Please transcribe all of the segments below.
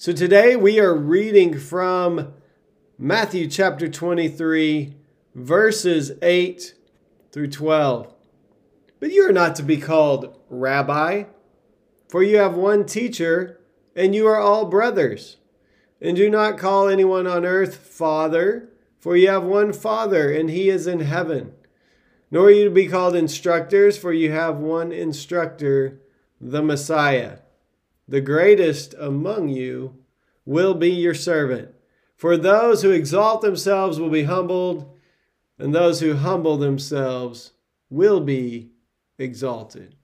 So today we are reading from Matthew chapter 23, verses 8 through 12. But you are not to be called rabbi, for you have one teacher, and you are all brothers. And do not call anyone on earth father, for you have one Father, and he is in heaven. Nor are you to be called instructors, for you have one instructor, the Messiah. The greatest among you will be your servant. For those who exalt themselves will be humbled, and those who humble themselves will be exalted.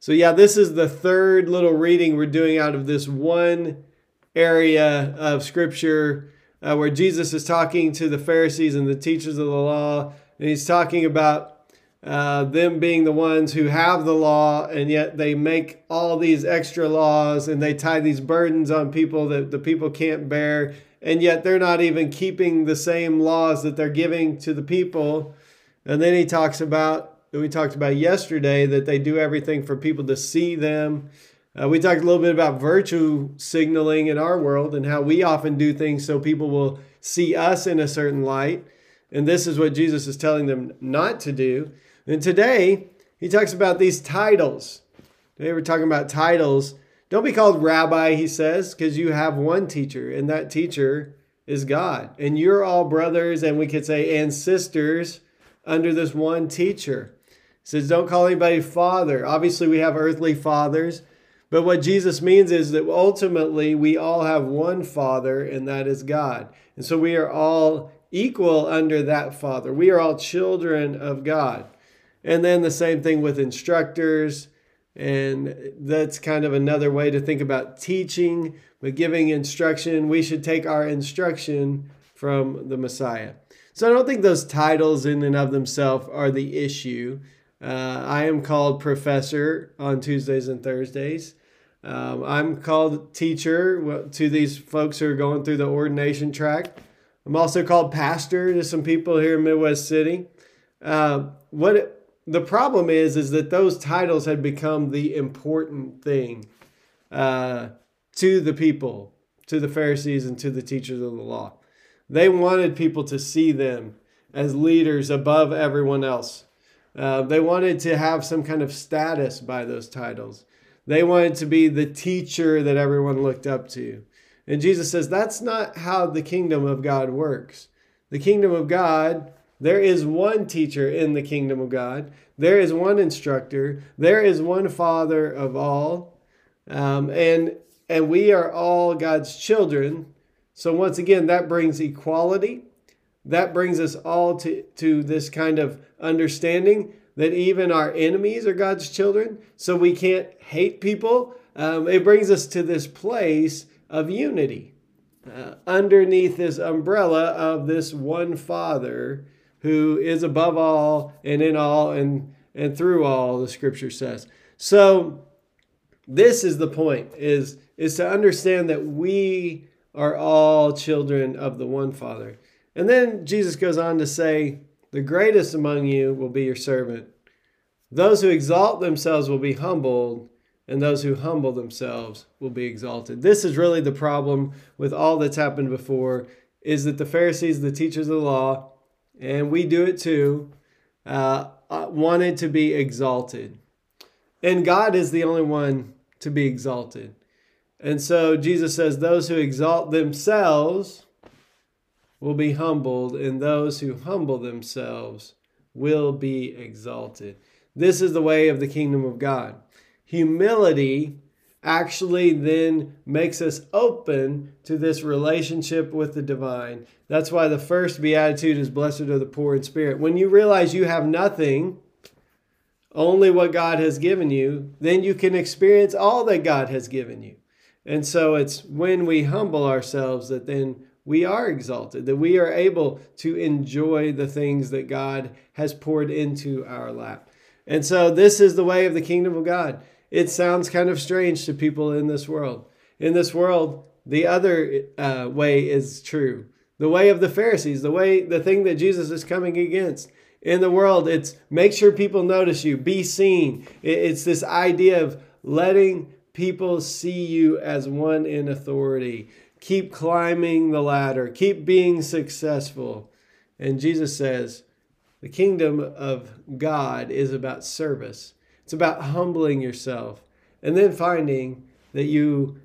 So, yeah, this is the third little reading we're doing out of this one area of Scripture uh, where Jesus is talking to the Pharisees and the teachers of the law, and he's talking about uh, them being the ones who have the law, and yet they make all these extra laws and they tie these burdens on people that the people can't bear, and yet they're not even keeping the same laws that they're giving to the people. And then he talks about that we talked about yesterday that they do everything for people to see them. Uh, we talked a little bit about virtue signaling in our world and how we often do things so people will see us in a certain light. And this is what Jesus is telling them not to do. And today, he talks about these titles. Today, we're talking about titles. Don't be called rabbi, he says, because you have one teacher, and that teacher is God. And you're all brothers, and we could say, and sisters under this one teacher. He says, don't call anybody father. Obviously, we have earthly fathers. But what Jesus means is that ultimately we all have one Father, and that is God. And so we are all equal under that Father. We are all children of God. And then the same thing with instructors. And that's kind of another way to think about teaching, but giving instruction. We should take our instruction from the Messiah. So I don't think those titles in and of themselves are the issue. Uh, I am called professor on Tuesdays and Thursdays. Um, I'm called teacher to these folks who are going through the ordination track. I'm also called pastor to some people here in Midwest City. Uh, what the problem is is that those titles had become the important thing uh, to the people to the pharisees and to the teachers of the law. They wanted people to see them as leaders above everyone else. Uh, they wanted to have some kind of status by those titles. They wanted to be the teacher that everyone looked up to. And jesus says that's not how the kingdom of god works. The kingdom of god there is one teacher in the kingdom of God. There is one instructor. There is one Father of all. Um, and, and we are all God's children. So, once again, that brings equality. That brings us all to, to this kind of understanding that even our enemies are God's children. So, we can't hate people. Um, it brings us to this place of unity. Uh, underneath this umbrella of this one Father who is above all and in all and and through all the scripture says. So this is the point is is to understand that we are all children of the one father. And then jesus goes on to say the greatest among you will be your servant. Those who exalt themselves will be humbled and those who humble themselves will be exalted. This is really the problem with all that's happened before is that the pharisees the teachers of the law and we do it too, uh, wanted to be exalted. And God is the only one to be exalted. And so Jesus says, Those who exalt themselves will be humbled, and those who humble themselves will be exalted. This is the way of the kingdom of God. Humility actually then makes us open to this relationship with the divine. That's why the first beatitude is blessed are the poor in spirit. When you realize you have nothing, only what God has given you, then you can experience all that God has given you. And so it's when we humble ourselves that then we are exalted, that we are able to enjoy the things that God has poured into our lap. And so this is the way of the kingdom of God. It sounds kind of strange to people in this world. In this world, the other uh, way is true. The way of the Pharisees, the way, the thing that Jesus is coming against. In the world, it's make sure people notice you, be seen. It's this idea of letting people see you as one in authority. Keep climbing the ladder, keep being successful. And Jesus says, the kingdom of God is about service. It's about humbling yourself and then finding that you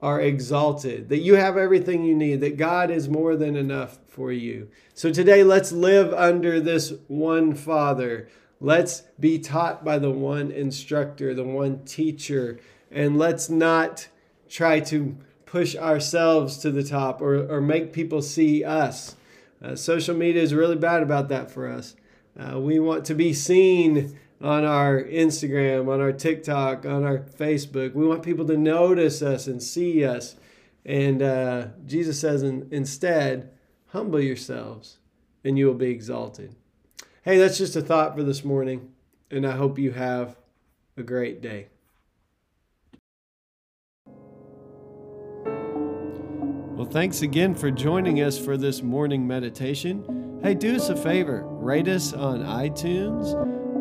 are exalted, that you have everything you need, that God is more than enough for you. So today, let's live under this one Father. Let's be taught by the one instructor, the one teacher, and let's not try to push ourselves to the top or, or make people see us. Uh, social media is really bad about that for us. Uh, we want to be seen on our Instagram, on our TikTok, on our Facebook. We want people to notice us and see us. And uh, Jesus says, in, instead, humble yourselves and you will be exalted. Hey, that's just a thought for this morning. And I hope you have a great day. Well, thanks again for joining us for this morning meditation. Hey, do us a favor rate us on iTunes